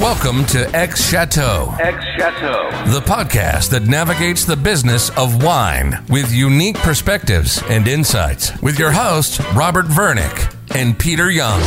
Welcome to X Chateau. X Chateau. The podcast that navigates the business of wine with unique perspectives and insights with your hosts, Robert Vernick and Peter Young.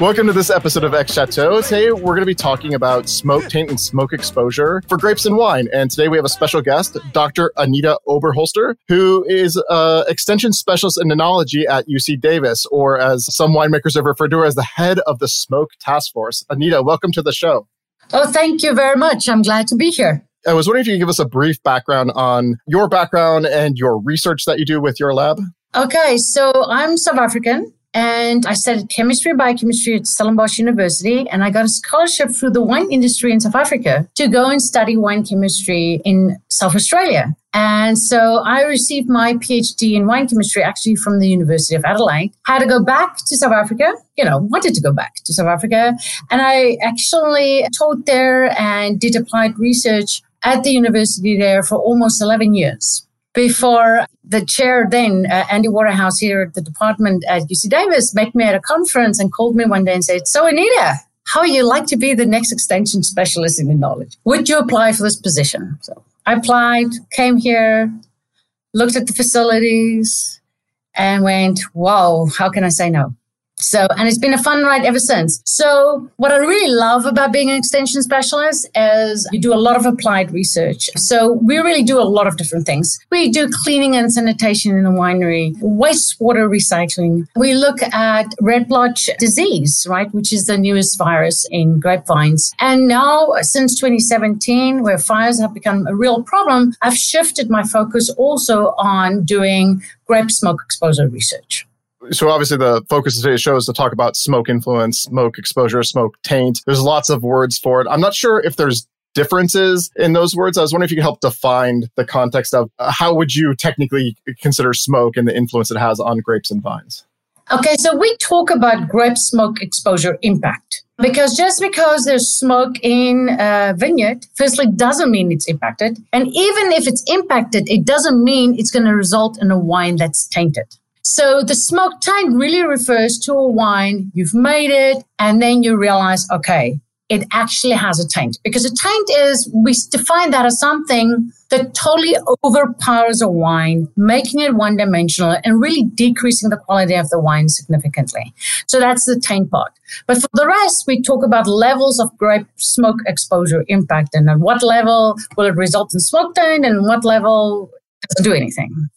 Welcome to this episode of X Chateau. Today we're going to be talking about smoke taint and smoke exposure for grapes and wine. And today we have a special guest, Dr. Anita Oberholster, who is an extension specialist in enology at UC Davis, or as some winemakers have referred to her as the head of the smoke task force. Anita, welcome to the show. Oh, thank you very much. I'm glad to be here. I was wondering if you could give us a brief background on your background and your research that you do with your lab. Okay, so I'm South African. And I studied chemistry biochemistry at Stellenbosch University. And I got a scholarship through the wine industry in South Africa to go and study wine chemistry in South Australia. And so I received my PhD in wine chemistry actually from the University of Adelaide. Had to go back to South Africa, you know, wanted to go back to South Africa. And I actually taught there and did applied research at the university there for almost 11 years before the chair then, uh, Andy Waterhouse here at the department at UC Davis, met me at a conference and called me one day and said, So, Anita, how you like to be the next extension specialist in enology? Would you apply for this position? So I applied, came here, looked at the facilities, and went, Wow, how can I say no? So, and it's been a fun ride ever since. So, what I really love about being an extension specialist is you do a lot of applied research. So, we really do a lot of different things. We do cleaning and sanitation in a winery, wastewater recycling. We look at red blotch disease, right, which is the newest virus in grapevines. And now, since 2017, where fires have become a real problem, I've shifted my focus also on doing grape smoke exposure research so obviously the focus of today's show is to talk about smoke influence, smoke exposure, smoke taint. There's lots of words for it. I'm not sure if there's differences in those words. I was wondering if you could help define the context of uh, how would you technically consider smoke and the influence it has on grapes and vines. Okay, so we talk about grape smoke exposure impact. Because just because there's smoke in a vineyard, firstly, doesn't mean it's impacted. And even if it's impacted, it doesn't mean it's going to result in a wine that's tainted. So the smoke taint really refers to a wine, you've made it, and then you realize, okay, it actually has a taint because a taint is, we define that as something that totally overpowers a wine, making it one dimensional and really decreasing the quality of the wine significantly. So that's the taint part. But for the rest, we talk about levels of grape smoke exposure impact and at what level will it result in smoke taint and what level doesn't do anything.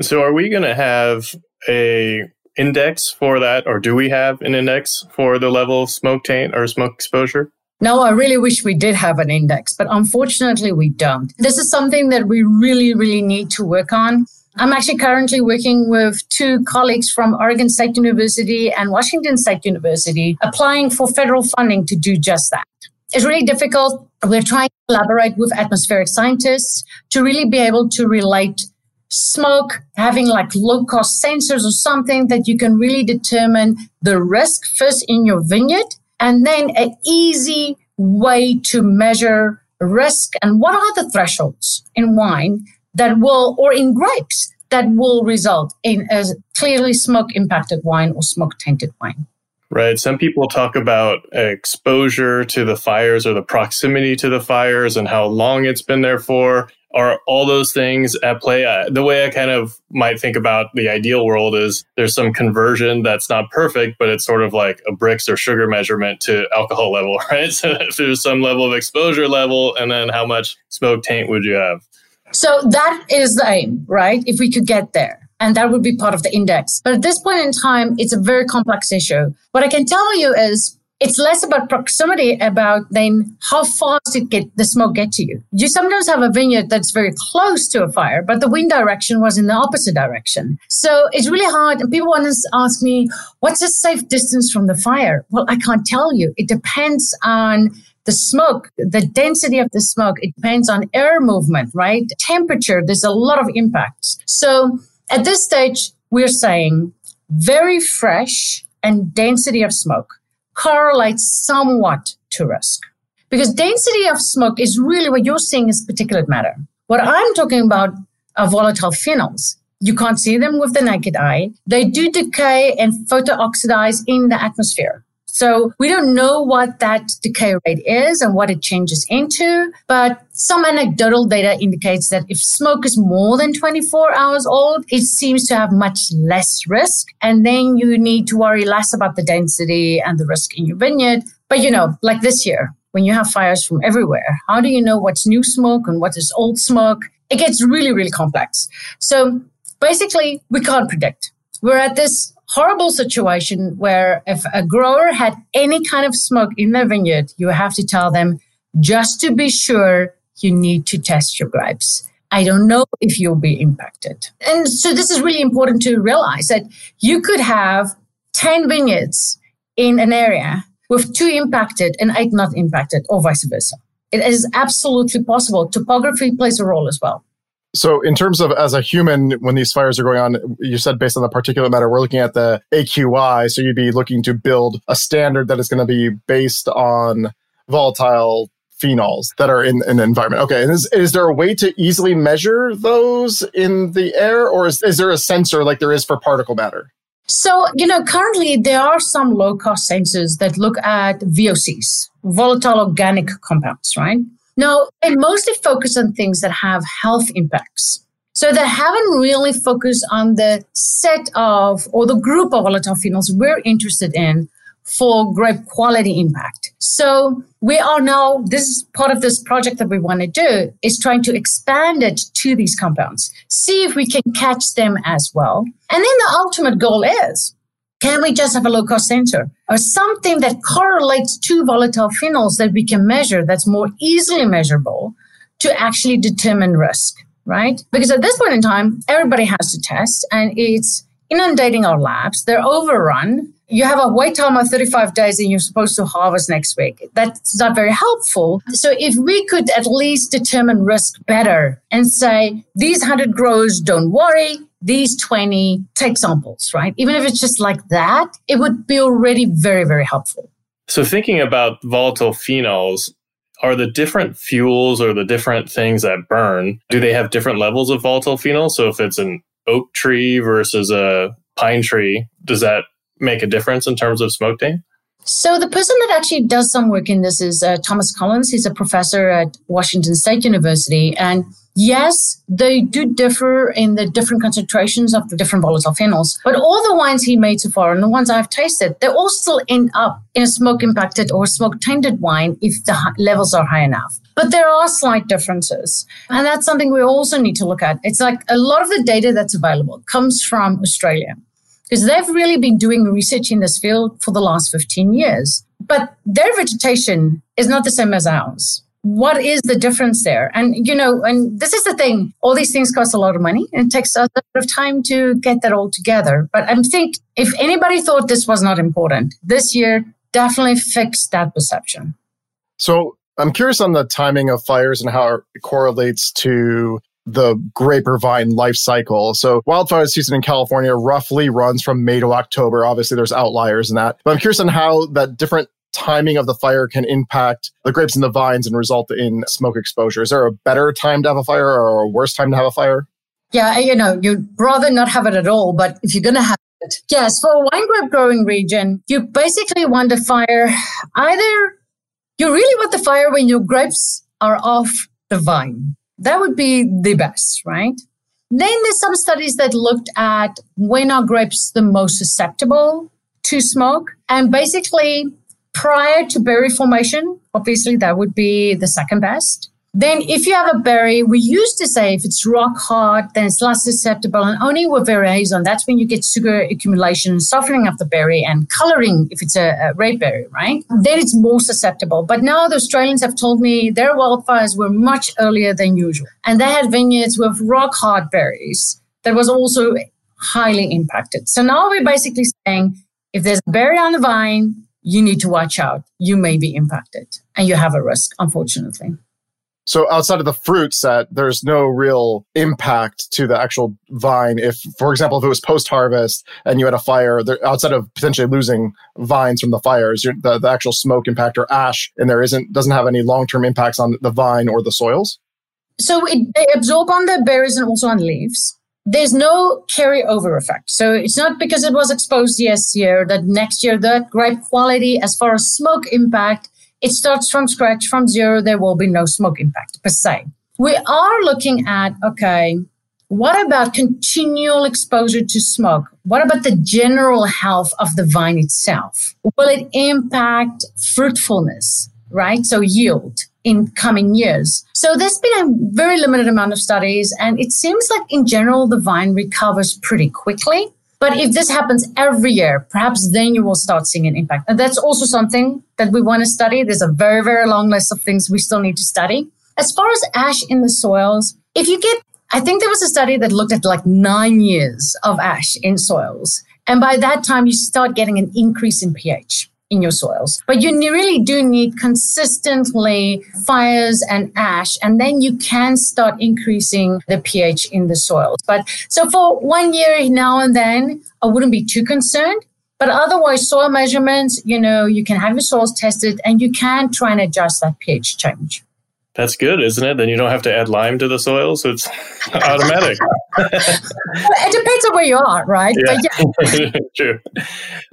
So are we going to have a index for that or do we have an index for the level of smoke taint or smoke exposure? No, I really wish we did have an index, but unfortunately we don't. This is something that we really, really need to work on. I'm actually currently working with two colleagues from Oregon State University and Washington State University applying for federal funding to do just that. It's really difficult. We're trying to collaborate with atmospheric scientists to really be able to relate smoke, having like low cost sensors or something that you can really determine the risk first in your vineyard and then an easy way to measure risk and what are the thresholds in wine that will, or in grapes that will result in a clearly smoke impacted wine or smoke tainted wine. Right. Some people talk about exposure to the fires or the proximity to the fires and how long it's been there for are all those things at play? Uh, the way I kind of might think about the ideal world is there's some conversion that's not perfect, but it's sort of like a Brix or sugar measurement to alcohol level, right? So if there's some level of exposure level, and then how much smoke taint would you have? So that is the aim, right? If we could get there. And that would be part of the index. But at this point in time, it's a very complex issue. What I can tell you is it's less about proximity about then how fast it get the smoke get to you. You sometimes have a vineyard that's very close to a fire, but the wind direction was in the opposite direction. So it's really hard. And people want to ask me, what's a safe distance from the fire? Well, I can't tell you. It depends on the smoke, the density of the smoke. It depends on air movement, right? Temperature. There's a lot of impacts. So at this stage, we're saying very fresh and density of smoke correlates somewhat to risk. Because density of smoke is really what you're seeing is particulate matter. What I'm talking about are volatile phenols. You can't see them with the naked eye. They do decay and photooxidize in the atmosphere. So we don't know what that decay rate is and what it changes into, but some anecdotal data indicates that if smoke is more than 24 hours old, it seems to have much less risk. And then you need to worry less about the density and the risk in your vineyard. But you know, like this year, when you have fires from everywhere, how do you know what's new smoke and what is old smoke? It gets really, really complex. So basically, we can't predict. We're at this horrible situation where if a grower had any kind of smoke in their vineyard, you have to tell them just to be sure you need to test your grapes. I don't know if you'll be impacted. And so this is really important to realize that you could have 10 vineyards in an area with two impacted and eight not impacted, or vice versa. It is absolutely possible. Topography plays a role as well. So, in terms of as a human, when these fires are going on, you said based on the particulate matter, we're looking at the AQI. So, you'd be looking to build a standard that is going to be based on volatile phenols that are in, in the environment. Okay. And is, is there a way to easily measure those in the air, or is, is there a sensor like there is for particle matter? So, you know, currently there are some low cost sensors that look at VOCs, volatile organic compounds, right? Now, they mostly focus on things that have health impacts. So they haven't really focused on the set of or the group of volatile phenols we're interested in for grape quality impact. So we are now, this is part of this project that we want to do is trying to expand it to these compounds, see if we can catch them as well. And then the ultimate goal is can we just have a low cost sensor or something that correlates to volatile phenols that we can measure that's more easily measurable to actually determine risk, right? Because at this point in time, everybody has to test and it's inundating our labs. They're overrun. You have a wait time of 35 days and you're supposed to harvest next week. That's not very helpful. So if we could at least determine risk better and say, these 100 grows, don't worry, these 20 take samples, right? Even if it's just like that, it would be already very, very helpful. So, thinking about volatile phenols, are the different fuels or the different things that burn, do they have different levels of volatile phenol? So, if it's an oak tree versus a pine tree, does that make a difference in terms of smoke? So the person that actually does some work in this is uh, Thomas Collins. He's a professor at Washington State University, and Yes, they do differ in the different concentrations of the different volatile phenols, but all the wines he made so far and the ones I've tasted, they all still end up in a smoke impacted or smoke tainted wine if the levels are high enough. But there are slight differences. And that's something we also need to look at. It's like a lot of the data that's available comes from Australia because they've really been doing research in this field for the last 15 years. But their vegetation is not the same as ours what is the difference there? And, you know, and this is the thing, all these things cost a lot of money and it takes a lot of time to get that all together. But I think if anybody thought this was not important, this year definitely fixed that perception. So I'm curious on the timing of fires and how it correlates to the grape or vine life cycle. So wildfire season in California roughly runs from May to October. Obviously, there's outliers in that. But I'm curious on how that different timing of the fire can impact the grapes and the vines and result in smoke exposure. Is there a better time to have a fire or a worse time to have a fire? Yeah, you know, you'd rather not have it at all, but if you're going to have it, yes, for a wine grape growing region, you basically want a fire either you really want the fire when your grapes are off the vine. That would be the best, right? Then there's some studies that looked at when are grapes the most susceptible to smoke. And basically, prior to berry formation, obviously that would be the second best. Then if you have a berry, we used to say if it's rock hard, then it's less susceptible. And only with veraison, that's when you get sugar accumulation, softening of the berry and coloring if it's a, a red berry, right? Then it's more susceptible. But now the Australians have told me their wildfires were much earlier than usual. And they had vineyards with rock hard berries that was also highly impacted. So now we're basically saying if there's a berry on the vine, you need to watch out. You may be impacted and you have a risk, unfortunately. So outside of the fruit set, there's no real impact to the actual vine. If, for example, if it was post-harvest and you had a fire, there, outside of potentially losing vines from the fires, the, the actual smoke impact or ash in there isn't doesn't have any long-term impacts on the vine or the soils. So it, they absorb on the berries and also on leaves. there's no carryover effect. So it's not because it was exposed this year that next year that grape quality, as far as smoke impact, it starts from scratch from zero. There will be no smoke impact per se. We are looking at, okay, what about continual exposure to smoke? What about the general health of the vine itself? Will it impact fruitfulness, right? So yield in coming years. So there's been a very limited amount of studies, and it seems like in general the vine recovers pretty quickly. But if this happens every year, perhaps then you will start seeing an impact. And that's also something that we want to study. There's a very, very long list of things we still need to study. As far as ash in the soils, if you get, I think there was a study that looked at like nine years of ash in soils. And by that time, you start getting an increase in pH in your soils. But you really do need consistently fires and ash, and then you can start increasing the pH in the soils. But so for one year now and then, I wouldn't be too concerned. But otherwise, soil measurements, you know, you can have your soils tested and you can try and adjust that pH change. That's good, isn't it? Then you don't have to add lime to the soil, so it's automatic. it depends on where you are, right? Yeah. yeah. True.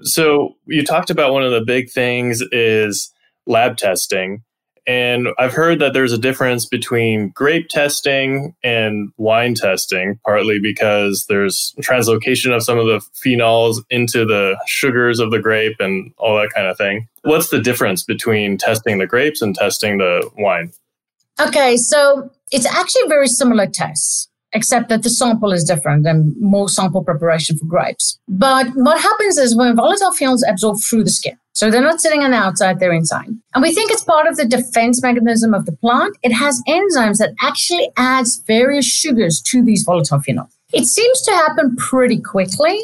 So you talked about one of the big things is lab testing. And I've heard that there's a difference between grape testing and wine testing, partly because there's translocation of some of the phenols into the sugars of the grape and all that kind of thing. What's the difference between testing the grapes and testing the wine? Okay, so it's actually very similar tests, except that the sample is different and more sample preparation for grapes. But what happens is when volatile phenols absorb through the skin, so they're not sitting on the outside, they're inside. And we think it's part of the defense mechanism of the plant. It has enzymes that actually adds various sugars to these volatile phenols. It seems to happen pretty quickly,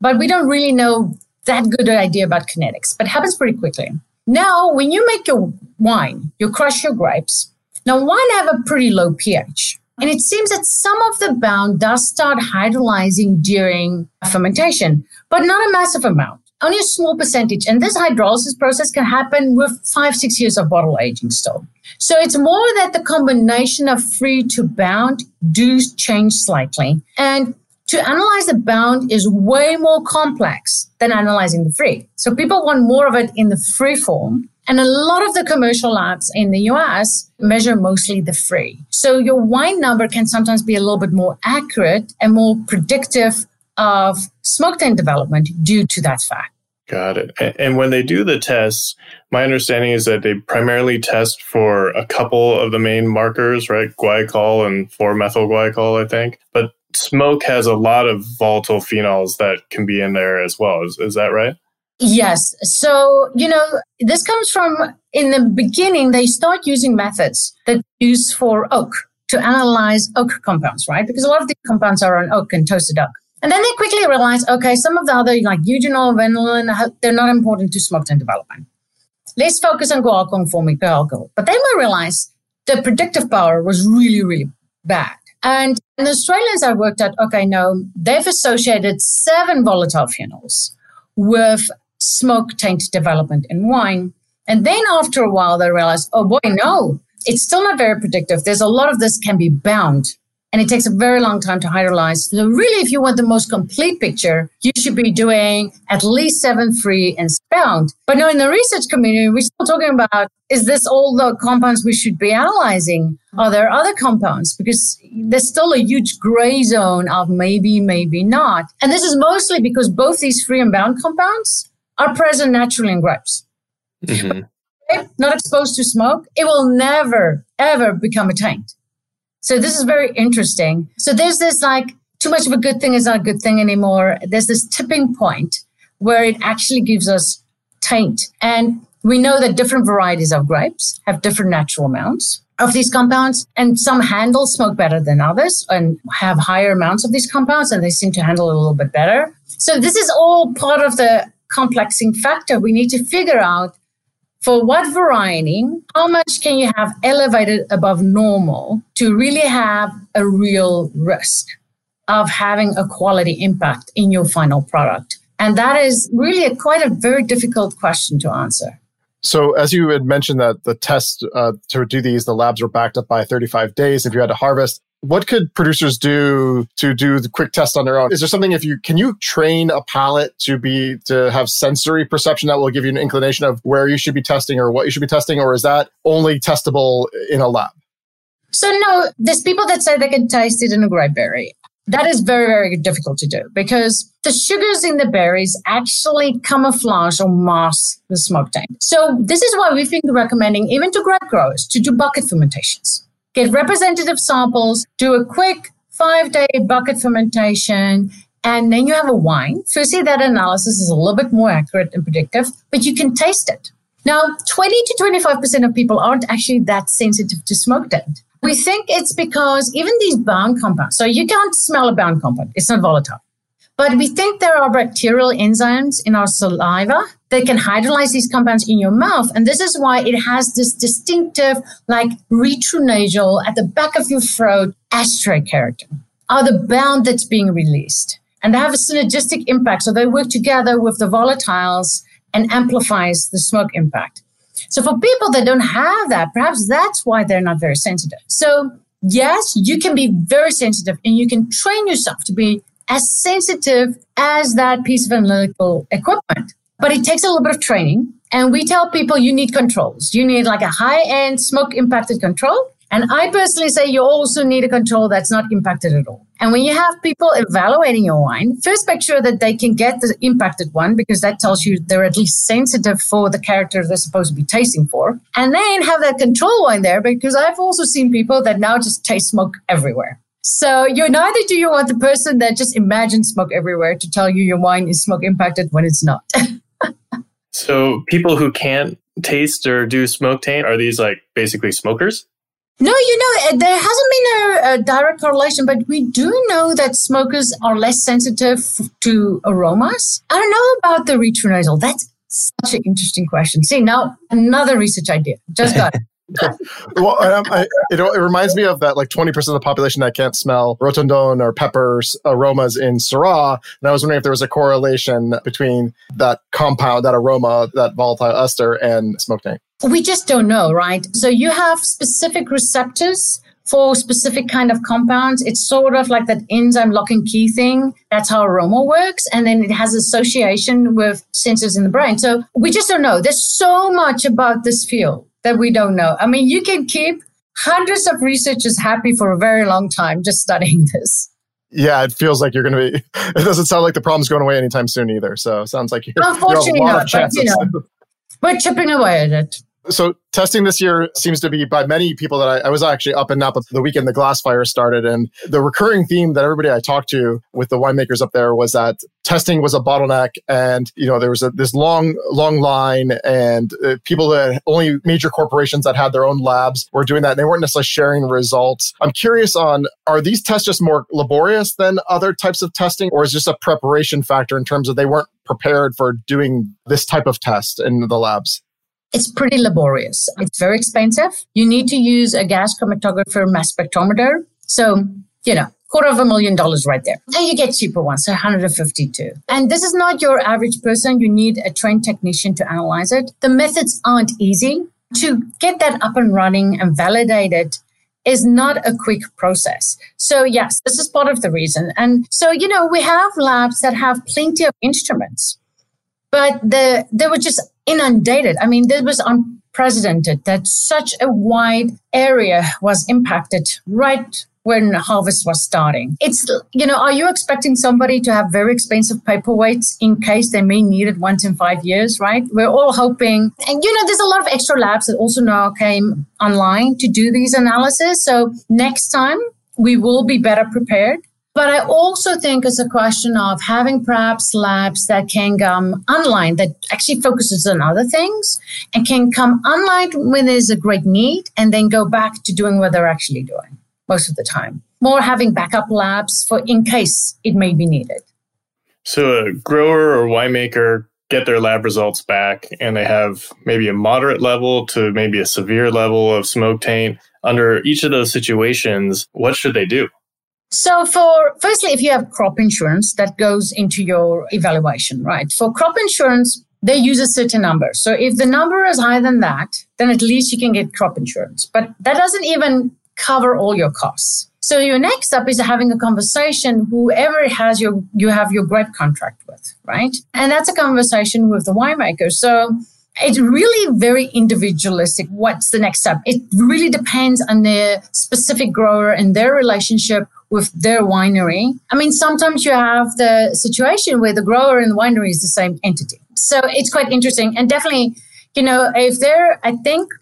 but we don't really know that good idea about kinetics, but it happens pretty quickly. Now, when you make your wine, you crush your grapes, now, wine have a pretty low pH. And it seems that some of the bound does start hydrolyzing during fermentation, but not a massive amount, only a small percentage. And this hydrolysis process can happen with five, six years of bottle aging still. So it's more that the combination of free to bound do change slightly. And to analyze the bound is way more complex than analyzing the free. So people want more of it in the free form. And a lot of the commercial labs in the US measure mostly the free. So your wine number can sometimes be a little bit more accurate and more predictive of smoke taint development due to that fact. Got it. And when they do the tests, my understanding is that they primarily test for a couple of the main markers, right? Guaiacol and 4-methyl guaiacol, I think. But smoke has a lot of volatile phenols that can be in there as well. Is, is that right? Yes. So, you know, this comes from in the beginning, they start using methods that use for oak to analyze oak compounds, right? Because a lot of the compounds are on oak and toasted oak. And then they quickly realize, okay, some of the other like eugenol, vanillin, they're not important to smoke taint development. Let's focus on formic alcohol. But then we realized the predictive power was really, really bad. And the Australians I worked at, okay, no, they've associated seven volatile phenols with smoke taint development in wine. And then after a while, they realize, oh boy, no, it's still not very predictive. There's a lot of this can be bound and it takes a very long time to hydrolyze. So really, if you want the most complete picture, you should be doing at least seven free and bound. But now in the research community, we're still talking about, is this all the compounds we should be analyzing? Are there other compounds? Because there's still a huge gray zone of maybe, maybe not. And this is mostly because both these free and bound compounds are present naturally in grapes. Mm-hmm. Not exposed to smoke, it will never, ever become a taint. So this is very interesting. So there's this like, too much of a good thing is not a good thing anymore. There's this tipping point where it actually gives us taint. And we know that different varieties of grapes have different natural amounts of these compounds and some handle smoke better than others and have higher amounts of these compounds and they seem to handle it a little bit better. So this is all part of the complexing factor. We need to figure out for what variety, how much can you have elevated above normal to really have a real risk of having a quality impact in your final product? And that is really a, quite a very difficult question to answer. So, as you had mentioned, that the test uh, to do these, the labs were backed up by 35 days if you had to harvest. What could producers do to do the quick test on their own? Is there something if you can you train a palate to be to have sensory perception that will give you an inclination of where you should be testing or what you should be testing, or is that only testable in a lab? So no, there's people that say they can taste it in a grape berry. That is very, very difficult to do because the sugars in the berries actually camouflage or mask the smoke taint. So this is why we've been recommending even to grape growers to do bucket fermentations. Get representative samples, do a quick five day bucket fermentation, and then you have a wine. Firstly, that analysis is a little bit more accurate and predictive, but you can taste it. Now, 20 to 25% of people aren't actually that sensitive to smoke taint. We think it's because even these bound compounds, so you can't smell a bound compound, it's not volatile. But we mm-hmm. think there are bacterial enzymes in our saliva that can hydrolyze these compounds in your mouth. And this is why it has this distinctive, like retronasal at the back of your throat ashtray character, are the bound that's being released. And they have a synergistic impact. So they work together with the volatiles and amplifies the smoke impact. So for people that don't have that, perhaps that's why they're not very sensitive. So yes, you can be very sensitive and you can train yourself to be as sensitive as that piece of analytical equipment. But it takes a little bit of training. And we tell people you need controls. You need like a high end smoke impacted control. And I personally say you also need a control that's not impacted at all. And when you have people evaluating your wine, first make sure that they can get the impacted one because that tells you they're at least sensitive for the character they're supposed to be tasting for. And then have that control wine there because I've also seen people that now just taste smoke everywhere. So you neither do you want the person that just imagines smoke everywhere to tell you your wine is smoke impacted when it's not. so people who can't taste or do smoke taint are these like basically smokers? No, you know, eh, there hasn't been a, a, direct correlation, but we do know that smokers are less sensitive to aromas. I don't know about the retronasal. That's such an interesting question. See, now another research idea. Just got it. well, um, I, it, it, reminds me of that like 20% of the population that can't smell rotundone or peppers aromas in Syrah. And I was wondering if there was a correlation between that compound, that aroma, that volatile ester and smoke taint. We just don't know, right? So you have specific receptors for specific kind of compounds. It's sort of like that enzyme lock and key thing. That's how aroma works. And then it has association with sensors in the brain. So we just don't know. There's so much about this field that we don't know. I mean, you can keep hundreds of researchers happy for a very long time just studying this. Yeah, it feels like you're going to be. It doesn't sound like the problem's going away anytime soon either. So it sounds like you're. Unfortunately, you not. But, you know, we're chipping away at it. So testing this year seems to be by many people that I, I, was actually up in Napa the weekend the glass fire started. And the recurring theme that everybody I talked to with the winemakers up there was that testing was a bottleneck. And, you know, there was a, this long, long line and uh, people that only major corporations that had their own labs were doing that. And they weren't necessarily sharing results. I'm curious on, are these tests just more laborious than other types of testing or is just a preparation factor in terms of they weren't prepared for doing this type of test in the labs? It's pretty laborious. It's very expensive. You need to use a gas chromatographer mass spectrometer. So, you know, quarter of a million dollars right there. And you get cheaper ones, so 152. And this is not your average person. You need a trained technician to analyze it. The methods aren't easy. To get that up and running and validated is not a quick process. So yes, this is part of the reason. And so, you know, we have labs that have plenty of instruments, but the, they were just inundated. I mean, this was unprecedented that such a wide area was impacted right when harvest was starting. It's, you know, are you expecting somebody to have very expensive paperweights in case they may need it once in five years, right? We're all hoping. And, you know, there's a lot of extra labs that also now came online to do these analysis. So next time we will be better prepared. But I also think it's a question of having perhaps labs that can come online that actually focuses on other things and can come online when there's a great need and then go back to doing what they're actually doing most of the time. More having backup labs for in case it may be needed. So a grower or winemaker get their lab results back and they have maybe a moderate level to maybe a severe level of smoke taint. Under each of those situations, what should they do? So, for firstly, if you have crop insurance, that goes into your evaluation, right? For crop insurance, they use a certain number. So, if the number is higher than that, then at least you can get crop insurance. But that doesn't even cover all your costs. So your next step is having a conversation, whoever has your you have your grape contract with, right? And that's a conversation with the winemaker. So it's really very individualistic. What's the next step? It really depends on the specific grower and their relationship with their winery. I mean, sometimes you have the situation where the grower and the winery is the same entity. So it's quite interesting. And definitely, you know, if there, I think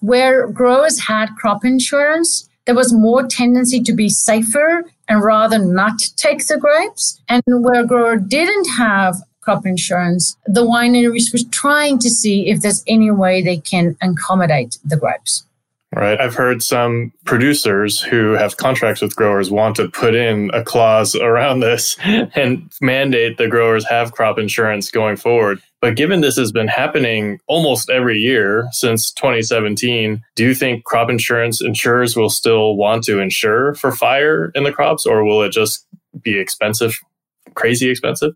where growers had crop insurance, there was more tendency to be safer and rather not take the grapes. And where grower didn't have crop insurance, the wineries was trying to see if there's any way they can accommodate the grapes. Right. I've heard some producers who have contracts with growers want to put in a clause around this and mandate the growers have crop insurance going forward. But given this has been happening almost every year since 2017, do you think crop insurance insurers will still want to insure for fire in the crops or will it just be expensive, crazy expensive?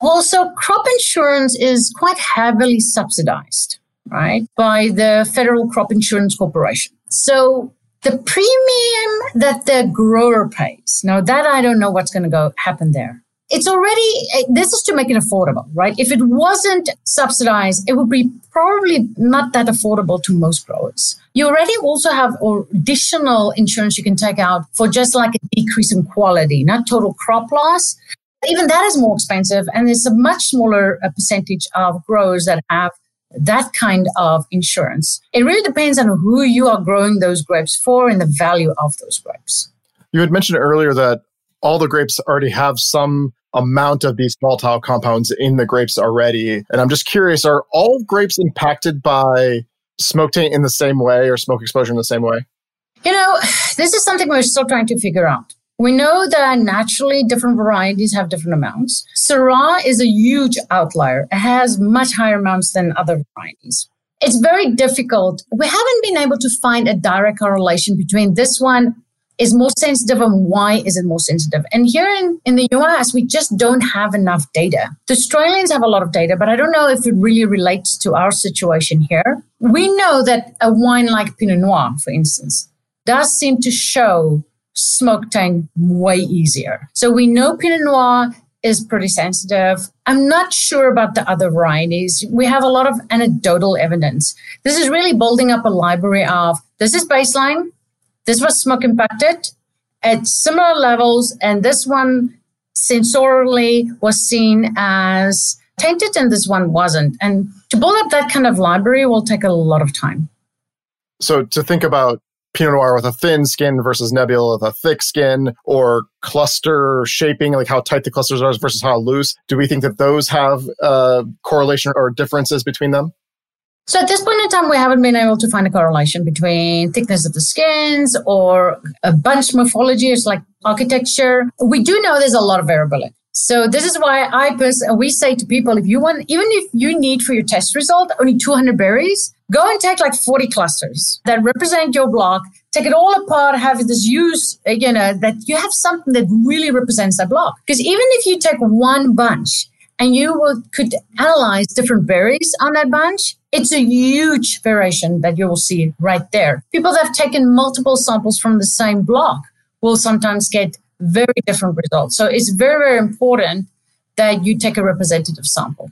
Well, so crop insurance is quite heavily subsidized right, by the Federal Crop Insurance Corporation. So the premium that the grower pays, now that I don't know what's going to go happen there. It's already, this is to make it affordable, right? If it wasn't subsidized, it would be probably not that affordable to most growers. You already also have additional insurance you can take out for just like a decrease in quality, not total crop loss. Even that is more expensive, and there's a much smaller uh, percentage of growers that have that kind of insurance. It really depends on who you are growing those grapes for and the value of those grapes. You had mentioned earlier that all the grapes already have some amount of these volatile compounds in the grapes already. And I'm just curious are all grapes impacted by smoke taint in the same way or smoke exposure in the same way? You know, this is something we're still trying to figure out. We know that naturally different varieties have different amounts. Syrah is a huge outlier. It has much higher amounts than other varieties. It's very difficult. We haven't been able to find a direct correlation between this one is more sensitive and why is it more sensitive. And here in, in the US, we just don't have enough data. The Australians have a lot of data, but I don't know if it really relates to our situation here. We know that a wine like Pinot Noir, for instance, does seem to show smoke taint way easier. So we know Pinot Noir is pretty sensitive. I'm not sure about the other varieties. We have a lot of anecdotal evidence. This is really building up a library of this is baseline, this was smoke impacted at similar levels, and this one sensorially was seen as tainted, and this one wasn't. And to build up that kind of library will take a lot of time. So to think about Pinot Noir with a thin skin versus Nebbiolo with a thick skin, or cluster shaping, like how tight the clusters are versus how loose? Do we think that those have uh, correlation or differences between them? So at this point in time, we haven't been able to find a correlation between thickness of the skins or a bunch morphology, it's like architecture. We do know there's a lot of variability. So this is why I pers- we say to people, if you want, even if you need for your test result only 200 berries, go and take like 40 clusters that represent your block, take it all apart, have this use, uh, you know, that you have something that really represents that block. Because even if you take one bunch and you will, could analyze different berries on that bunch, it's a huge variation that you will see right there. People that have taken multiple samples from the same block will sometimes get very different results. So it's very, very important that you take a representative sample.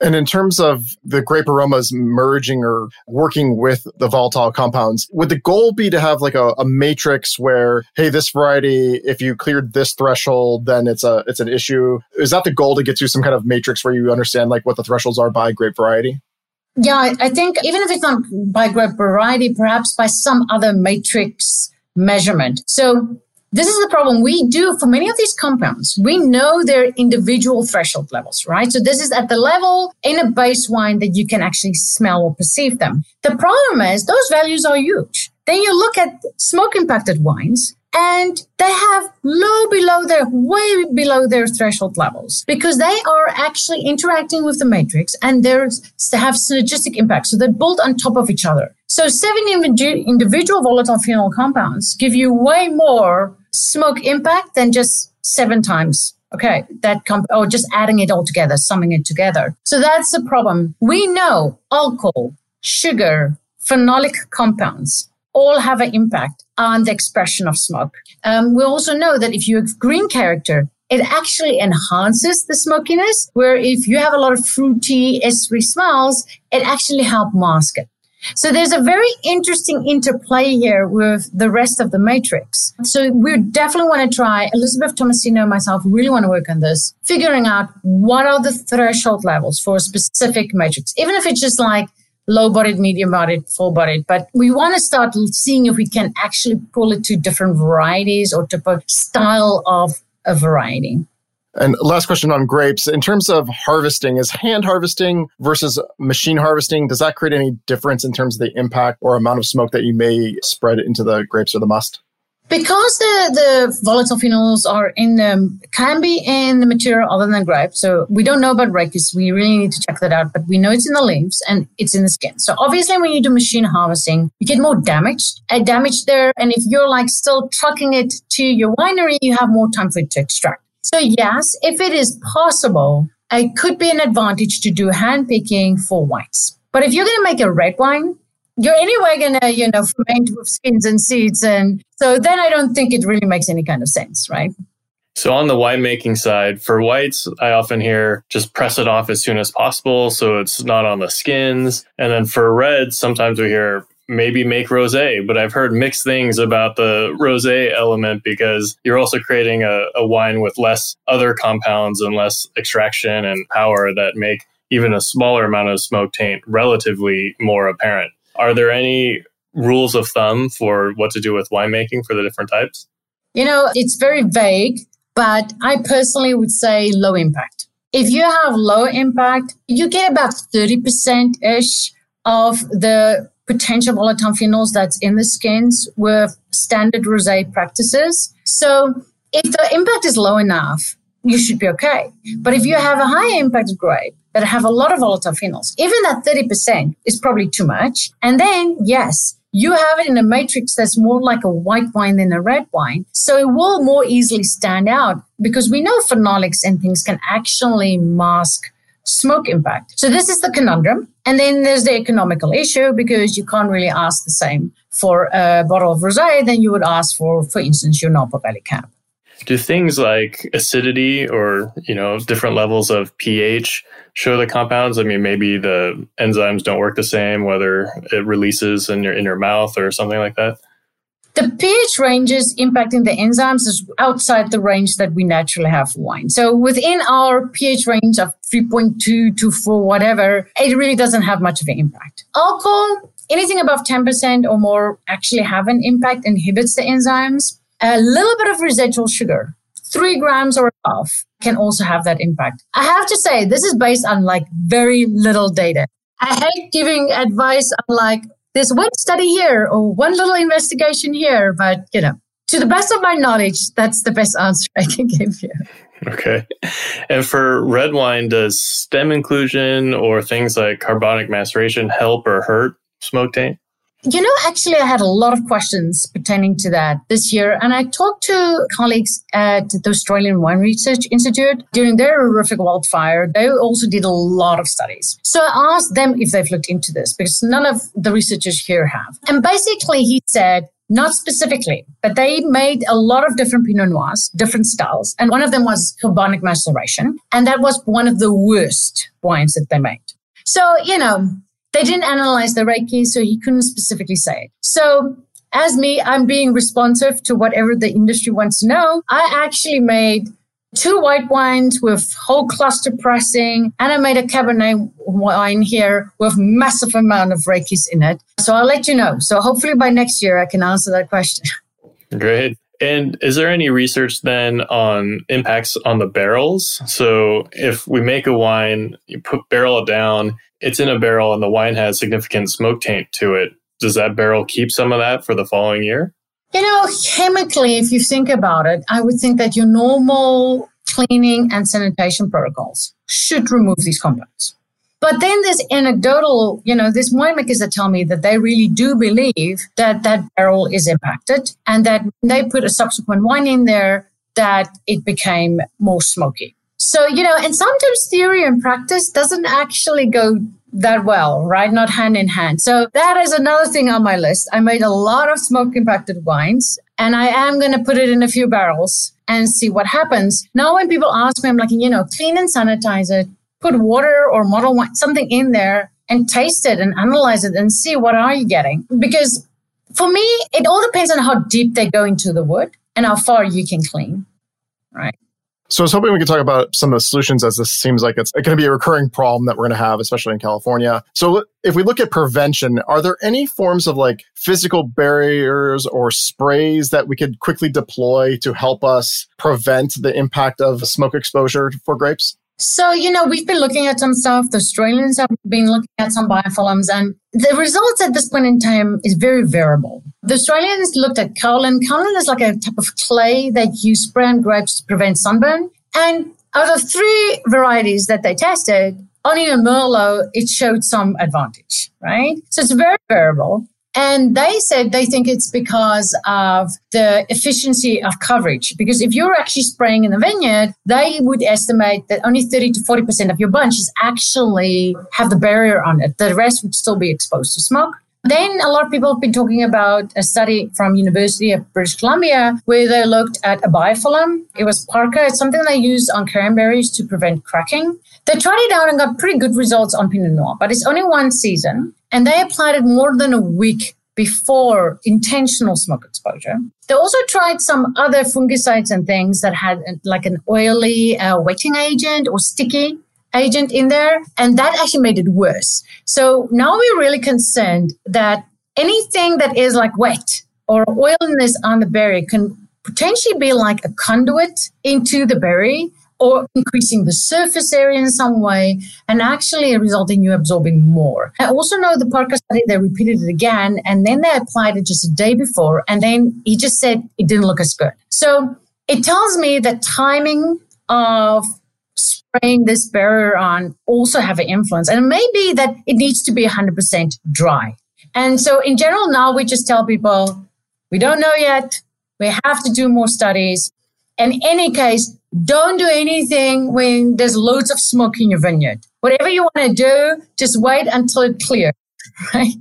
And in terms of the grape aromas merging or working with the volatile compounds, would the goal be to have like a, a, matrix where, hey, this variety, if you cleared this threshold, then it's a it's an issue? Is that the goal to get to some kind of matrix where you understand like what the thresholds are by grape variety? Yeah, I think even if it's not by grape variety, perhaps by some other matrix measurement. So this is the problem we do for many of these compounds. We know their individual threshold levels, right? So this is at the level in a base wine that you can actually smell or perceive them. The problem is those values are huge. Then you look at smoke impacted wines and they have low below their way below their threshold levels because they are actually interacting with the matrix and they have synergistic impact so they're built on top of each other so seven individual volatile phenol compounds give you way more smoke impact than just seven times. Okay, that comp- or just adding it all together, summing it together. So that's the problem. We know alcohol, sugar, phenolic compounds all have an impact on the expression of smoke. Um, we also know that if you have green character, it actually enhances the smokiness, where if you have a lot of fruity, estery smells, it actually helps mask it. So there's a very interesting interplay here with the rest of the matrix. So we definitely want to try, Elizabeth Tomasino and myself really want to work on this, figuring out what are the threshold levels for a specific matrix, even if it's just like low bodied, medium bodied, full bodied. But we want to start seeing if we can actually pull it to different varieties or of style of a variety. And last question on grapes. In terms of harvesting, is hand harvesting versus machine harvesting, does that create any difference in terms of the impact or amount of smoke that you may spread into the grapes or the must? Because the, the volatile phenols are in the, can be in the material other than grapes. So we don't know about rachis. We really need to check that out, but we know it's in the leaves and it's in the skin. So obviously when you do machine harvesting, you get more damage, a damage there. And if you're like still trucking it to your winery, you have more time for it to extract. So, yes, if it is possible, it could be an advantage to do hand picking for whites. But if you're going to make a red wine, you're anyway going to, you know, ferment with skins and seeds. And so then I don't think it really makes any kind of sense, right? So on the winemaking side, for whites, I often hear just press it off as soon as possible so it's not on the skins. And then for reds, sometimes we hear maybe make rosé, but I've heard mixed things about the rosé element because you're also creating a, a wine with less other compounds and less extraction and power that make even a smaller amount of smoke taint relatively more apparent. Are there any rules of thumb for what to do with winemaking for the different types? You know, it's very vague, but I personally would say low impact. If you have low impact, you get about 30% ish of the potential volatile phenols that's in the skins with standard rosé practices. So if the impact is low enough, you should be okay. But if you have a high impact grape that have a lot of volatile phenols, even that 30% is probably too much. And then, yes, you have it in a matrix that's more like a white wine than a red wine. So it will more easily stand out because we know phenolics and things can actually mask smoke impact. So this is the conundrum. And then there's the economical issue because you can't really ask the same for a bottle of rosé than you would ask for, for instance, your Napa Valley Cab. Do things like acidity or you know different levels of pH show the compounds? I mean, maybe the enzymes don't work the same, whether it releases in your in your mouth or something like that. The pH ranges impacting the enzymes is outside the range that we naturally have for wine. So within our pH range of 3.2 to 4, whatever, it really doesn't have much of an impact. Alcohol, anything above 10% or more actually have an impact, inhibits the enzymes. A little bit of residual sugar, three grams or above, can also have that impact. I have to say, this is based on like very little data. I hate giving advice on like, there's one study here or one little investigation here, but you know, to the best of my knowledge, that's the best answer I can give you. Okay. And for red wine, does stem inclusion or things like carbonic maceration help or hurt smoke taint? You know, actually, I had a lot of questions pertaining to that this year. And I talked to colleagues at the Australian Wine Research Institute during their horrific wildfire. They also did a lot of studies. So I asked them if they've looked into this because none of the researchers here have. And basically, he said, not specifically, but they made a lot of different Pinot Noirs, different styles. And one of them was carbonic maceration. And that was one of the worst wines that they made. So, you know, they didn't analyze the rachis, so he couldn't specifically say it. So as me, I'm being responsive to whatever the industry wants to know. I actually made two white wines with whole cluster pressing, and I made a Cabernet wine here with massive amount of rachis in it. So I'll let you know. So hopefully by next year I can answer that question. Great. And is there any research then on impacts on the barrels? So if we make a wine, you put barrel it down, it's in a barrel and the wine has significant smoke taint to it. Does that barrel keep some of that for the following year? You know, chemically, if you think about it, I would think that your normal cleaning and sanitation protocols should remove these compounds. But then there's anecdotal, you know, there's winemakers that tell me that they really do believe that that barrel is impacted and that they put a subsequent wine in there that it became more smoky. So, you know, and sometimes theory and practice doesn't actually go that well, right? Not hand in hand. So that is another thing on my list. I made a lot of smoke impacted wines and I am going to put it in a few barrels and see what happens. Now, when people ask me, I'm like, you know, clean and sanitize it, put water or model wine, something in there and taste it and analyze it and see what are you getting. Because for me, it all depends on how deep they go into the wood and how far you can clean, right? So I was hoping we could talk about some of the solutions as this seems like it's going to be a recurring problem that we're going to have, especially in California. So if we look at prevention, are there any forms of like physical barriers or sprays that we could quickly deploy to help us prevent the impact of smoke exposure for grapes? So, you know, we've been looking at some stuff. The Australians have been looking at some biofilms and the results at this point in time is very variable. The Australians looked at kaolin. Kaolin is like a type of clay that you spray on grapes to prevent sunburn. And out of three varieties that they tested, only in Merlot, it showed some advantage, right? So it's very variable. And they said they think it's because of the efficiency of coverage. Because if you're actually spraying in the vineyard, they would estimate that only 30 to 40% of your bunches actually have the barrier on it. The rest would still be exposed to smoke. Then a lot of people have been talking about a study from University of British Columbia where they looked at a biofilm. It was Parka. It's something they use on cranberries to prevent cracking. They tried it out and got pretty good results on Pinot Noir, but it's only one season. And they applied it more than a week before intentional smoke exposure. They also tried some other fungicides and things that had like an oily uh, wetting agent or sticky agent in there, and that actually made it worse. So now we're really concerned that anything that is like wet or oiliness on the berry can potentially be like a conduit into the berry or increasing the surface area in some way and actually resulting in you absorbing more. I also know the Parka study, they repeated it again and then they applied it just a day before and then he just said it didn't look as good. So it tells me that timing of spraying this barrier on also have an influence. And it may be that it needs to be 100% dry. And so in general, now we just tell people, we don't know yet. We have to do more studies. In any case, don't do anything when there's loads of smoke in your vineyard. Whatever you want to do, just wait until it clears, right?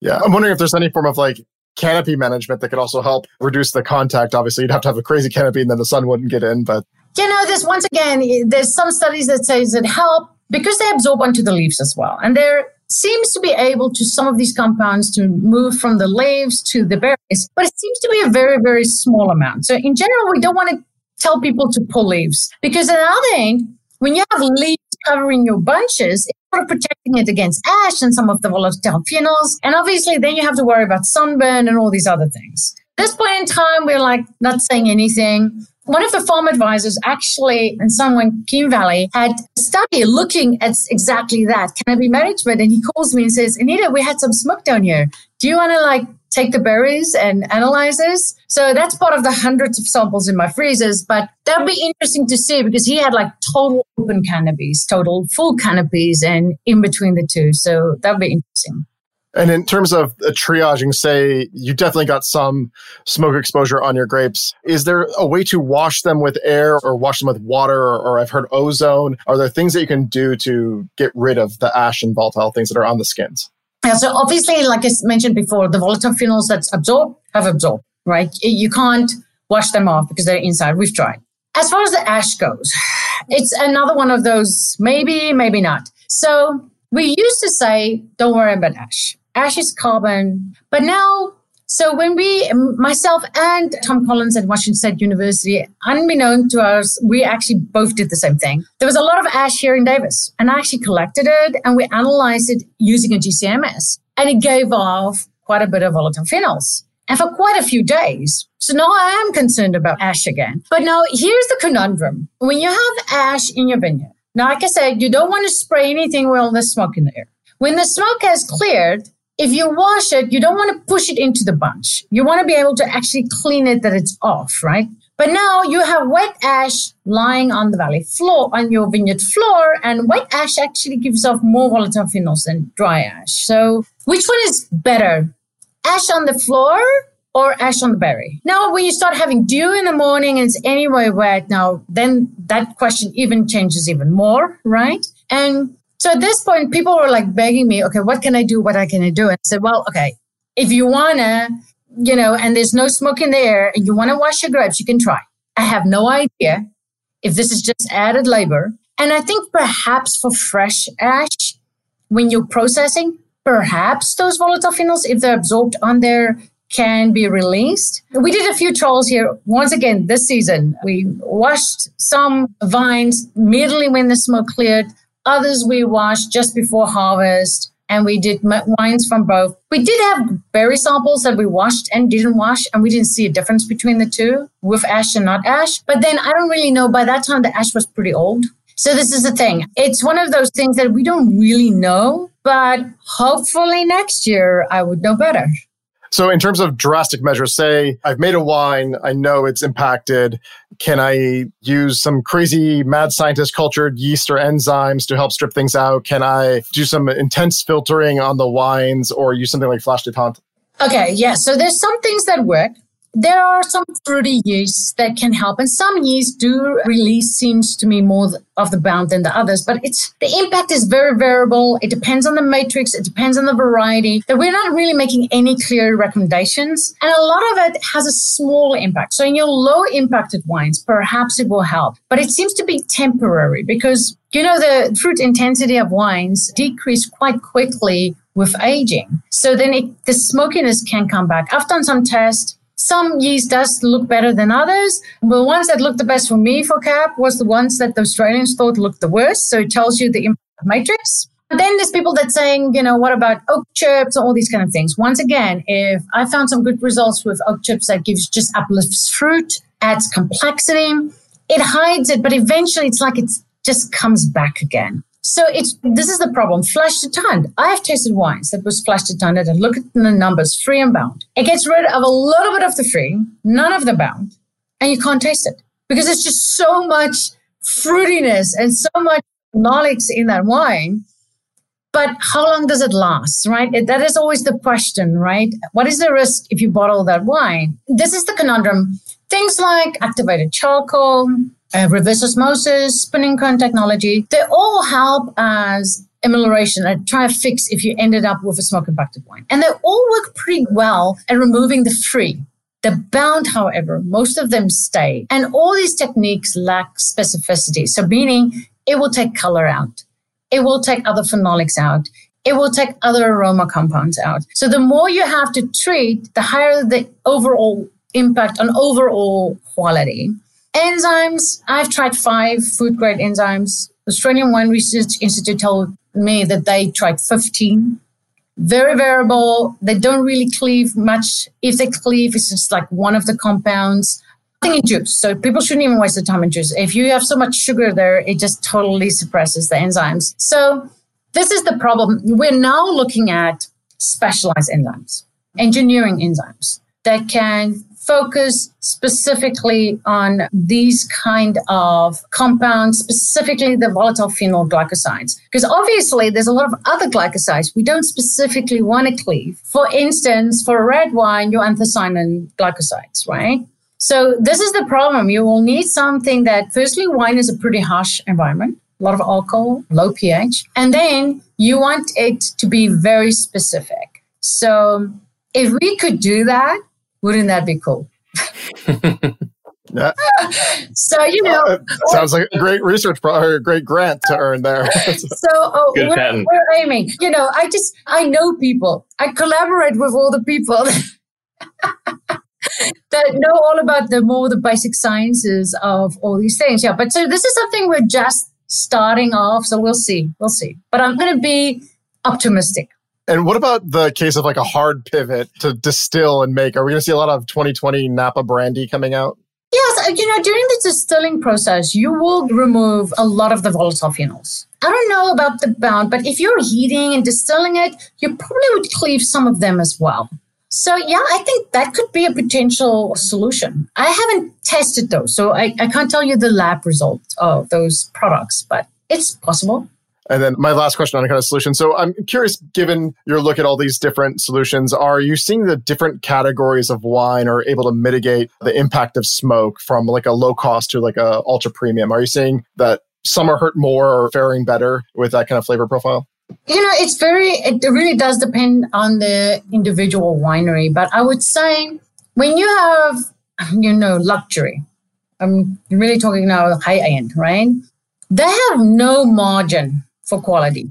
Yeah, I'm wondering if there's any form of like canopy management that could also help reduce the contact. Obviously, you'd have to have a crazy canopy and then the sun wouldn't get in, but you know, there's once again, there's some studies that says it help because they absorb onto the leaves as well. And there seems to be able to some of these compounds to move from the leaves to the berries, but it seems to be a very, very small amount. So in general, we don't want to tell people to pull leaves because on the end, when you have leaves covering your bunches, it's sort of protecting it against ash and some of the volatile phenols. And obviously then you have to worry about sunburn and all these other things. At this point in time, we're like not saying anything. One of the farm advisors actually in San Joaquin Valley had a study looking at exactly that canopy management. And he calls me and says, Anita, we had some smoke down here. Do you want to like take the berries and analyze this. So that's part of the hundreds of samples in my freezers. But that'd be interesting to see because he had like total open canopies, total full canopies, and in between the two. So that'd be interesting. And in terms of triaging, say you definitely got some smoke exposure on your grapes. Is there a way to wash them with air or wash them with water? Or, or, I've heard ozone. Are there things that you can do to get rid of the ash and volatile things that are on the skins? Yeah, so obviously, like I mentioned before, the volatile phenols that's absorbed have absorbed, right? You can't wash them off because they're inside. We've tried. As far as the ash goes, it's another one of those maybe, maybe not. So we used to say, don't worry about ash. Ash is carbon. But now so when we, myself and Tom Collins at Washington State University, unbeknown to us, we actually both did the same thing. There was a lot of ash here in Davis, and I actually collected it and we analyzed it using a GCMS, and it gave off quite a bit of volatile phenols. And for quite a few days. So now I am concerned about ash again. But now here's the conundrum. When you have ash in your vineyard, now, like I said, you don't want to spray anything while there's smoke in the air. When the smoke has cleared, if you wash it, you don't want to push it into the bunch. You want to be able to actually clean it that it's off, right? But now you have wet ash lying on the valley floor, on your vineyard floor, and wet ash actually gives off more volatile phenols than dry ash. So which one is better? Ash on the floor or ash on the berry? Now, when you start having dew in the morning and it's anyway wet, now then that question even changes even more, right? And So at this point, people were like begging me, okay, what can I do? What can I do? And I said, well, okay, if you wanna, you know, and there's no smoke in the air and you wanna wash your grapes, you can try. I have no idea if this is just added labor. And I think perhaps for fresh ash, when you're processing, perhaps those volatile phenols, if they're absorbed on there, can be released. We did a few trials here. Once again, this season, we washed some vines immediately when the smoke cleared. Others we washed just before harvest and we did wines from both. We did have berry samples that we washed and didn't wash, and we didn't see a difference between the two with ash and not ash. But then I don't really know. By that time, the ash was pretty old. So this is the thing. It's one of those things that we don't really know, but hopefully next year I would know better. So, in terms of drastic measures, say I've made a wine, I know it's impacted. Can I use some crazy mad scientist cultured yeast or enzymes to help strip things out? Can I do some intense filtering on the wines or use something like flash détente? Okay, yeah. So, there's some things that work there are some fruity yeasts that can help, and some yeasts do release seems to me more of the bound than the others. But it's the impact is very variable. It depends on the matrix. It depends on the variety. That we're not really making any clear recommendations, and a lot of it has a small impact. So in your low impacted wines, perhaps it will help, but it seems to be temporary because you know the fruit intensity of wines decrease quite quickly with aging. So then it, the smokiness can come back. I've done some tests some yeast does look better than others. The ones that looked the best for me for Cab was the ones that the Australians thought looked the worst. So it tells you the impact matrix. then there's people that saying, you know, what about oak chips and all these kind of things. Once again, if I found some good results with oak chips that gives just uplifts fruit, adds complexity, it hides it, but eventually it's like it just comes back again. So it's this is the problem. Flash détente. I have tasted wines that was flash détente and look at the numbers, free and bound. It gets rid of a little bit of the free, none of the bound, and you can't taste it because it's just so much fruitiness and so much phenolics in that wine. But how long does it last, right? That is always the question, right? What is the risk if you bottle that wine? This is the conundrum. Things like activated charcoal, uh, reverse osmosis, spinning cone technology, they all help as amelioration and try to fix if you ended up with a smoke impacted wine. And they all work pretty well at removing the free. The bound, however, most of them stay. And all these techniques lack specificity. So meaning it will take color out. It will take other phenolics out. It will take other aroma compounds out. So the more you have to treat, the higher the overall impact on overall quality. Enzymes, I've tried five food grade enzymes. Australian Wine Research Institute told me that they tried 15. Very variable. They don't really cleave much. If they cleave, it's just like one of the compounds. Nothing in juice. So people shouldn't even waste their time in juice. If you have so much sugar there, it just totally suppresses the enzymes. So this is the problem. We're now looking at specialized enzymes, engineering enzymes that can focus specifically on these kind of compounds, specifically the volatile phenol glycosides. Because obviously there's a lot of other glycosides we don't specifically want to cleave. For instance, for red wine, your anthocyanin glycosides, right? So this is the problem. You will need something that firstly, wine is a pretty harsh environment. A lot of alcohol, low pH. And then you want it to be very specific. So if we could do that, wouldn't that be cool? yeah. So you know, uh, sounds like a great research pro- or a great grant to earn there. so oh, we're, we're, aiming. You know, I just I know people. I collaborate with all the people that know all about the more the basic sciences of all these things. Yeah, but so this is something we're just starting off. So we'll see. We'll see. But I'm going to be optimistic. And what about the case of like a hard pivot to distill and make? Are we going to see a lot of 2020 Napa brandy coming out? Yes, uh, you know, during the distilling process, you will remove a lot of the volatile phenols. I don't know about the bound, but if you're heating and distilling it, you probably would cleave some of them as well. So, yeah, I think that could be a potential solution. I haven't tested those, so I, I can't tell you the lab results of those products, but it's possible. And then my last question on a kind of solution. So I'm curious, given your look at all these different solutions, are you seeing the different categories of wine are able to mitigate the impact of smoke from like a low cost to like a ultra premium? Are you seeing that some are hurt more or faring better with that kind of flavor profile? You know, it's very, it really does depend on the individual winery. But I would say when you have, you know, luxury, I'm really talking now high end, right? They have no margin for quality.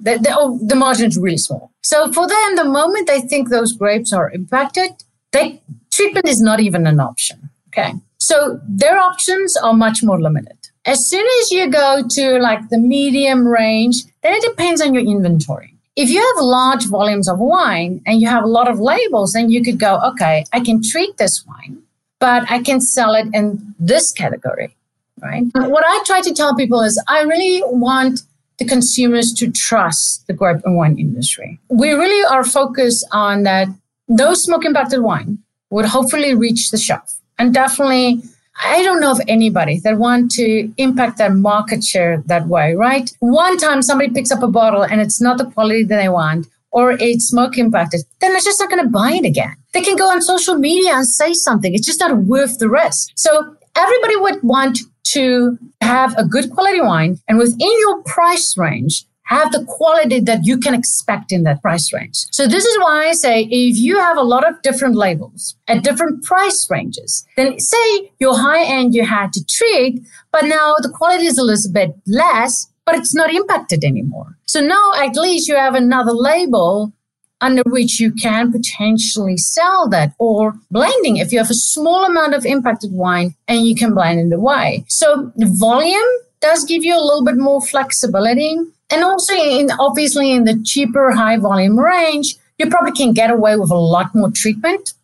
The, the, oh, the margin is really small. So for them, the moment they think those grapes are impacted, they, treatment is not even an option. Okay. So their options are much more limited. As soon as you go to like the medium range, then it depends on your inventory. If you have large volumes of wine and you have a lot of labels, then you could go, okay, I can treat this wine, but I can sell it in this category, right? What I try to tell people is I really want the consumers to trust the grape and wine industry. We really are focused on that no smoke impacted wine would hopefully reach the shelf. And definitely, I don't know of anybody that want to impact their market share that way, right? One time somebody picks up a bottle and it's not the quality that they want or it's smoke impacted, then they're just not going to buy it again. They can go on social media and say something. It's just not worth the risk. So everybody would want to have a good quality wine and within your price range, have the quality that you can expect in that price range. So this is why I say if you have a lot of different labels at different price ranges, then say your high end you had to treat, but now the quality is a little bit less, but it's not impacted anymore. So now at least you have another label under which you can potentially sell that or blending if you have a small amount of impacted wine and you can blend it away. So the volume does give you a little bit more flexibility. And also in obviously in the cheaper high volume range, you probably can get away with a lot more treatment.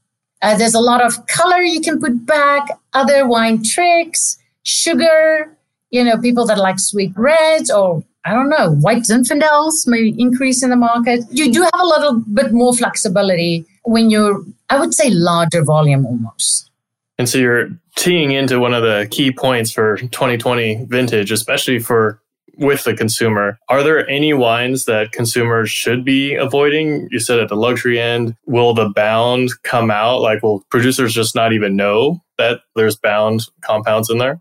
Uh, there's a lot of color you can put back, other wine tricks, sugar, you know, people that like sweet reds or I don't know, white Zinfandels may increase in the market. You do have a little bit more flexibility when you're, I would say, larger volume almost. And so you're teeing into one of the key points for 2020 vintage, especially for with the consumer. Are there any wines that consumers should be avoiding? You said at the luxury end, will the bound come out? Like, will producers just not even know that there's bound compounds in there?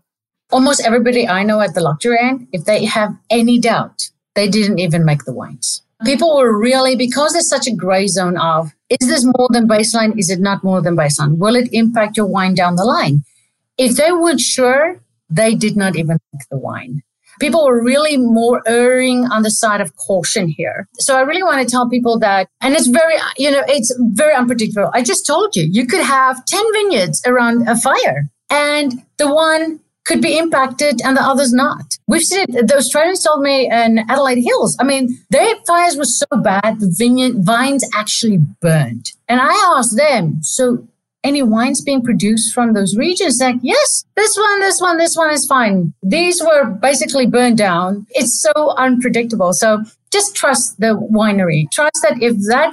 Almost everybody I know at the luxury end, if they have any doubt, they didn't even make the wines. Uh-huh. People were really, because there's such a gray zone of, is this more than baseline? Is it not more than baseline? Will it impact your wine down the line? If they weren't sure, they did not even make the wine people were really more erring on the side of caution here. So I really want to tell people that, and it's very, you know, it's very unpredictable. I just told you, you could have 10 vineyards around a fire and the one could be impacted and the others not. We've seen it. The Australians told me in Adelaide Hills. I mean, their fires were so bad, the vines actually burned. And I asked them, so any wines being produced from those regions like yes this one this one this one is fine these were basically burned down it's so unpredictable so just trust the winery trust that if that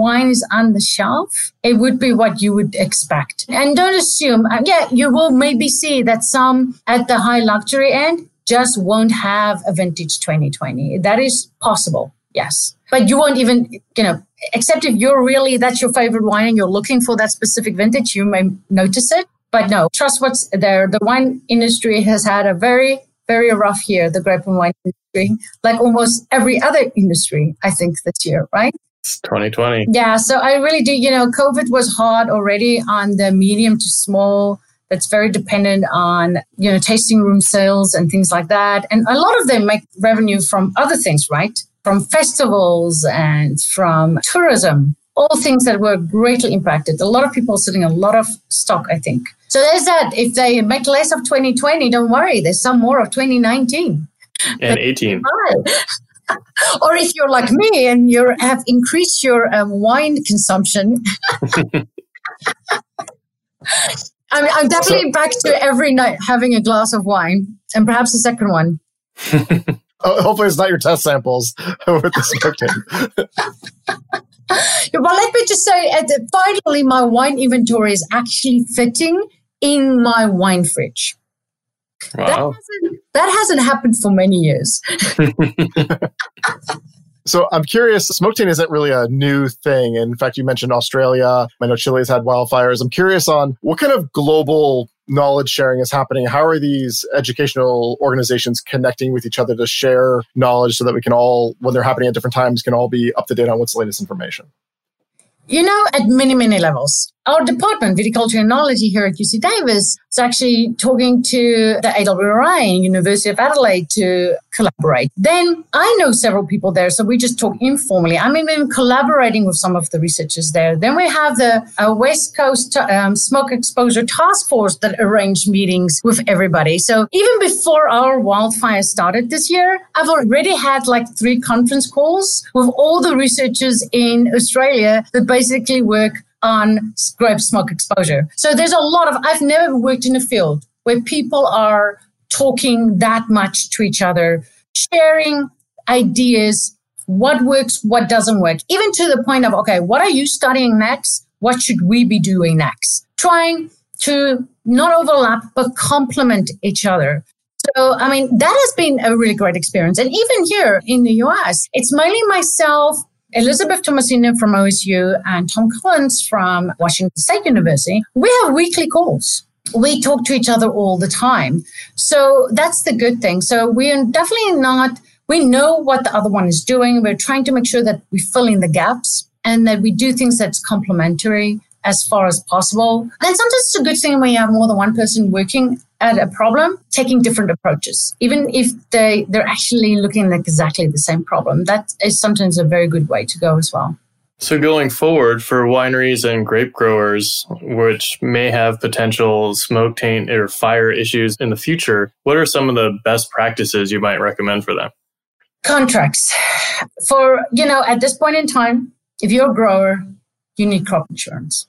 wine is on the shelf it would be what you would expect and don't assume uh, yeah you will maybe see that some at the high luxury end just won't have a vintage 2020 that is possible yes but you won't even you know except if you're really that's your favorite wine and you're looking for that specific vintage, you may notice it. But no, trust what's there. The wine industry has had a very, very rough year, the grape and wine industry, like almost every other industry, I think, this year, right? It's 2020. Yeah. So I really do, you know, COVID was hard already on the medium to small that's very dependent on you know tasting room sales and things like that and a lot of them make revenue from other things right from festivals and from tourism, all things that were greatly impacted. A lot of people sitting a lot of stock, I think. So there's that. If they make less of 2020, don't worry, there's some more of 2019 and 18. or if you're like me and you have increased your um, wine consumption. I mean, I'm definitely so, back to every night having a glass of wine and perhaps a second one. Oh, hopefully, it's not your test samples with the smoke taint. but let me just say, uh, finally, my wine inventory is actually fitting in my wine fridge. Wow. That hasn't, that hasn't happened for many years. So I'm curious, smoke taint isn't really a new thing. In fact, you mentioned Australia. I know Chile has had wildfires. I'm curious on what kind of global knowledge sharing is happening. How are these educational organizations connecting with each other to share knowledge so that we can all, when they're happening at different times, can all be up to date on what's the latest information? You know, at many, many levels. Our department, viticulture and enology here at UC Davis, is actually talking to the AWRI and University of Adelaide to collaborate. Then I know several people there, so we just talk informally. I'm even collaborating with some of the researchers there. Then we have the uh, West Coast um, Smoke Exposure Task Force that arranged meetings with everybody. So even before our wildfire started this year, I've already had like three conference calls with all the researchers in Australia that basically work on grape smoke exposure. So there's a lot of, I've never worked in a field where people are talking that much to each other, sharing ideas, what works, what doesn't work, even to the point of, okay, what are you studying next? What should we be doing next? Trying to not overlap, but complement each other. So, I mean, that has been a really great experience. And even here in the US, it's mainly myself Elizabeth Tomasino from OSU and Tom Collins from Washington State University, we have weekly calls. We talk to each other all the time. So that's the good thing. So we are definitely not, we know what the other one is doing. We're trying to make sure that we fill in the gaps and that we do things that's complementary as far as possible. And sometimes it's a good thing when you have more than one person working at a problem, taking different approaches, even if they, they're actually looking at exactly the same problem. That is sometimes a very good way to go as well. So, going forward for wineries and grape growers, which may have potential smoke taint or fire issues in the future, what are some of the best practices you might recommend for them? Contracts. For, you know, at this point in time, if you're a grower, you need crop insurance.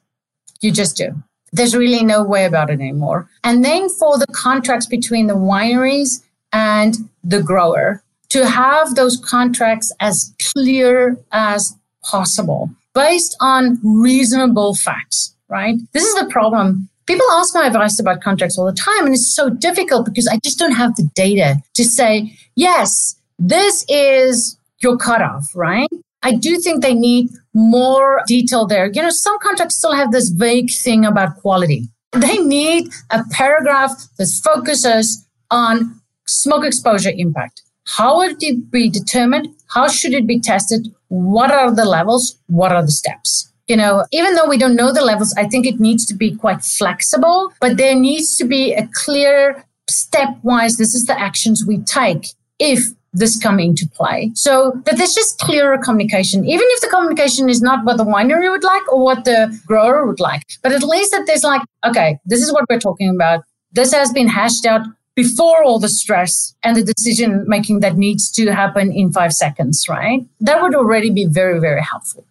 You just do. There's really no way about it anymore. And then for the contracts between the wineries and the grower, to have those contracts as clear as possible based on reasonable facts, right? This is the problem. People ask my advice about contracts all the time, and it's so difficult because I just don't have the data to say, yes, this is your cutoff, right? I do think they need more detail there. You know, some contracts still have this vague thing about quality. They need a paragraph that focuses on smoke exposure impact. How would it be determined? How should it be tested? What are the levels? What are the steps? You know, even though we don't know the levels, I think it needs to be quite flexible, but there needs to be a clear stepwise, this is the actions we take if this come into play. So that there's just clearer communication, even if the communication is not what the winery would like or what the grower would like. But at least that there's like, okay, this is what we're talking about. This has been hashed out before all the stress and the decision making that needs to happen in five seconds, right? That would already be very, very helpful.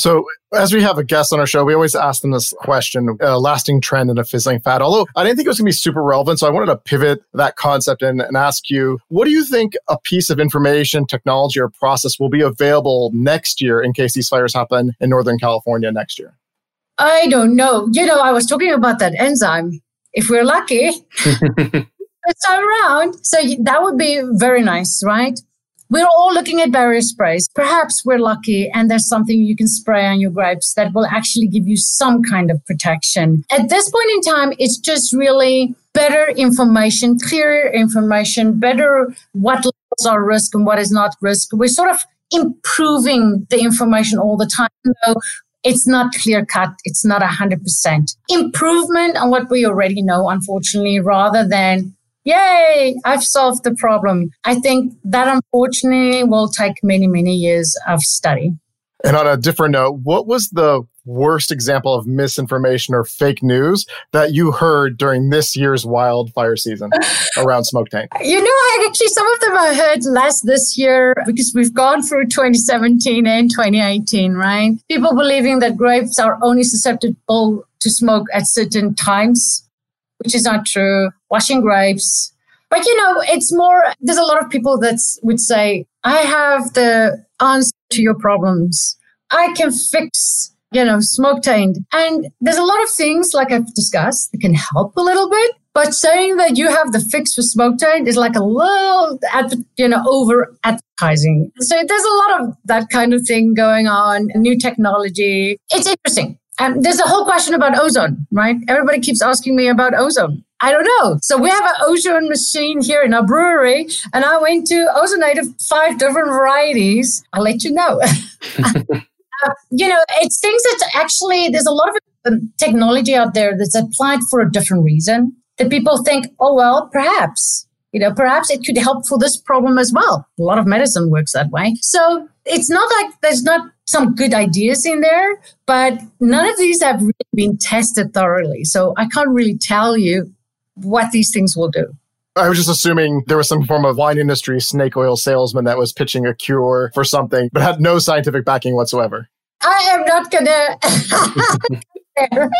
So, as we have a guest on our show, we always ask them this question a lasting trend in a fizzling fat. Although I didn't think it was going to be super relevant. So, I wanted to pivot that concept and, and ask you what do you think a piece of information, technology, or process will be available next year in case these fires happen in Northern California next year? I don't know. You know, I was talking about that enzyme. If we're lucky, it's all around. So that would be very nice, right? We're all looking at barrier sprays. Perhaps we're lucky and there's something you can spray on your grapes that will actually give you some kind of protection. At this point in time, it's just really better information, clearer information, better what levels are risk and what is not risk. We're sort of improving the information all the time. Though it's not clear cut. It's not hundred percent improvement on what we already know, unfortunately, rather than yay, I've solved the problem. I think that unfortunately will take many, many years of study. And on a different note, what was the worst example of misinformation or fake news that you heard during this year's wildfire season around smoke taint? You know, I actually some of them I heard last this year because we've gone through 2017 and 2018, right? People believing that grapes are only susceptible to smoke at certain times which is not true, washing grapes. But you know, it's more, there's a lot of people that would say, I have the answer to your problems. I can fix, you know, smoke taint. And there's a lot of things, like I've discussed, that can help a little bit. But saying that you have the fix for smoke taint is like a little, you know, over advertising. So there's a lot of that kind of thing going on, new technology. It's interesting. And there's a whole question about ozone, right? Everybody keeps asking me about ozone. I don't know. So we have an ozone machine here in our brewery, and I went to ozonate five different varieties. I'll let you know. uh, you know, it's things that actually there's a lot of um, technology out there that's applied for a different reason that people think, oh well, perhaps you know, perhaps it could help for this problem as well. A lot of medicine works that way. So it's not like there's not some good ideas in there, but none of these have really been tested thoroughly. So I can't really tell you what these things will do. I was just assuming there was some form of wine industry snake oil salesman that was pitching a cure for something, but had no scientific backing whatsoever. I am not gonna.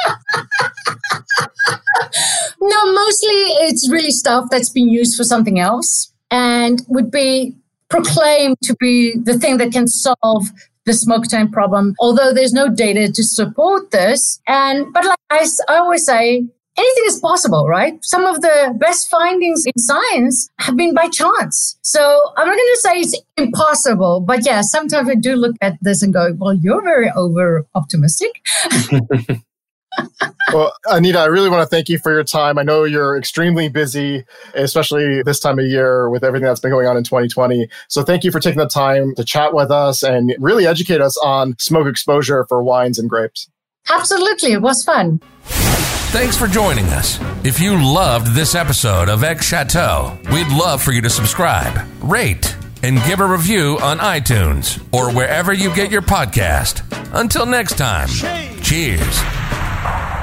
no, mostly it's really stuff that's been used for something else and would be proclaimed to be the thing that can solve the smoke taint problem, although there's no data to support this. And, but like I, I always say, anything is possible, right? Some of the best findings in science have been by chance. So I'm not going to say it's impossible, but yeah, sometimes I do look at this and go, well, you're very over optimistic. well, Anita, I really want to thank you for your time. I know you're extremely busy, especially this time of year with everything that's been going on in 2020. So thank you for taking the time to chat with us and really educate us on smoke exposure for wines and grapes. Absolutely. It was fun. Thanks for joining us. If you loved this episode of X Chateau, we'd love for you to subscribe, rate, and give a review on iTunes or wherever you get your podcast. Until next time, cheers. Thank you.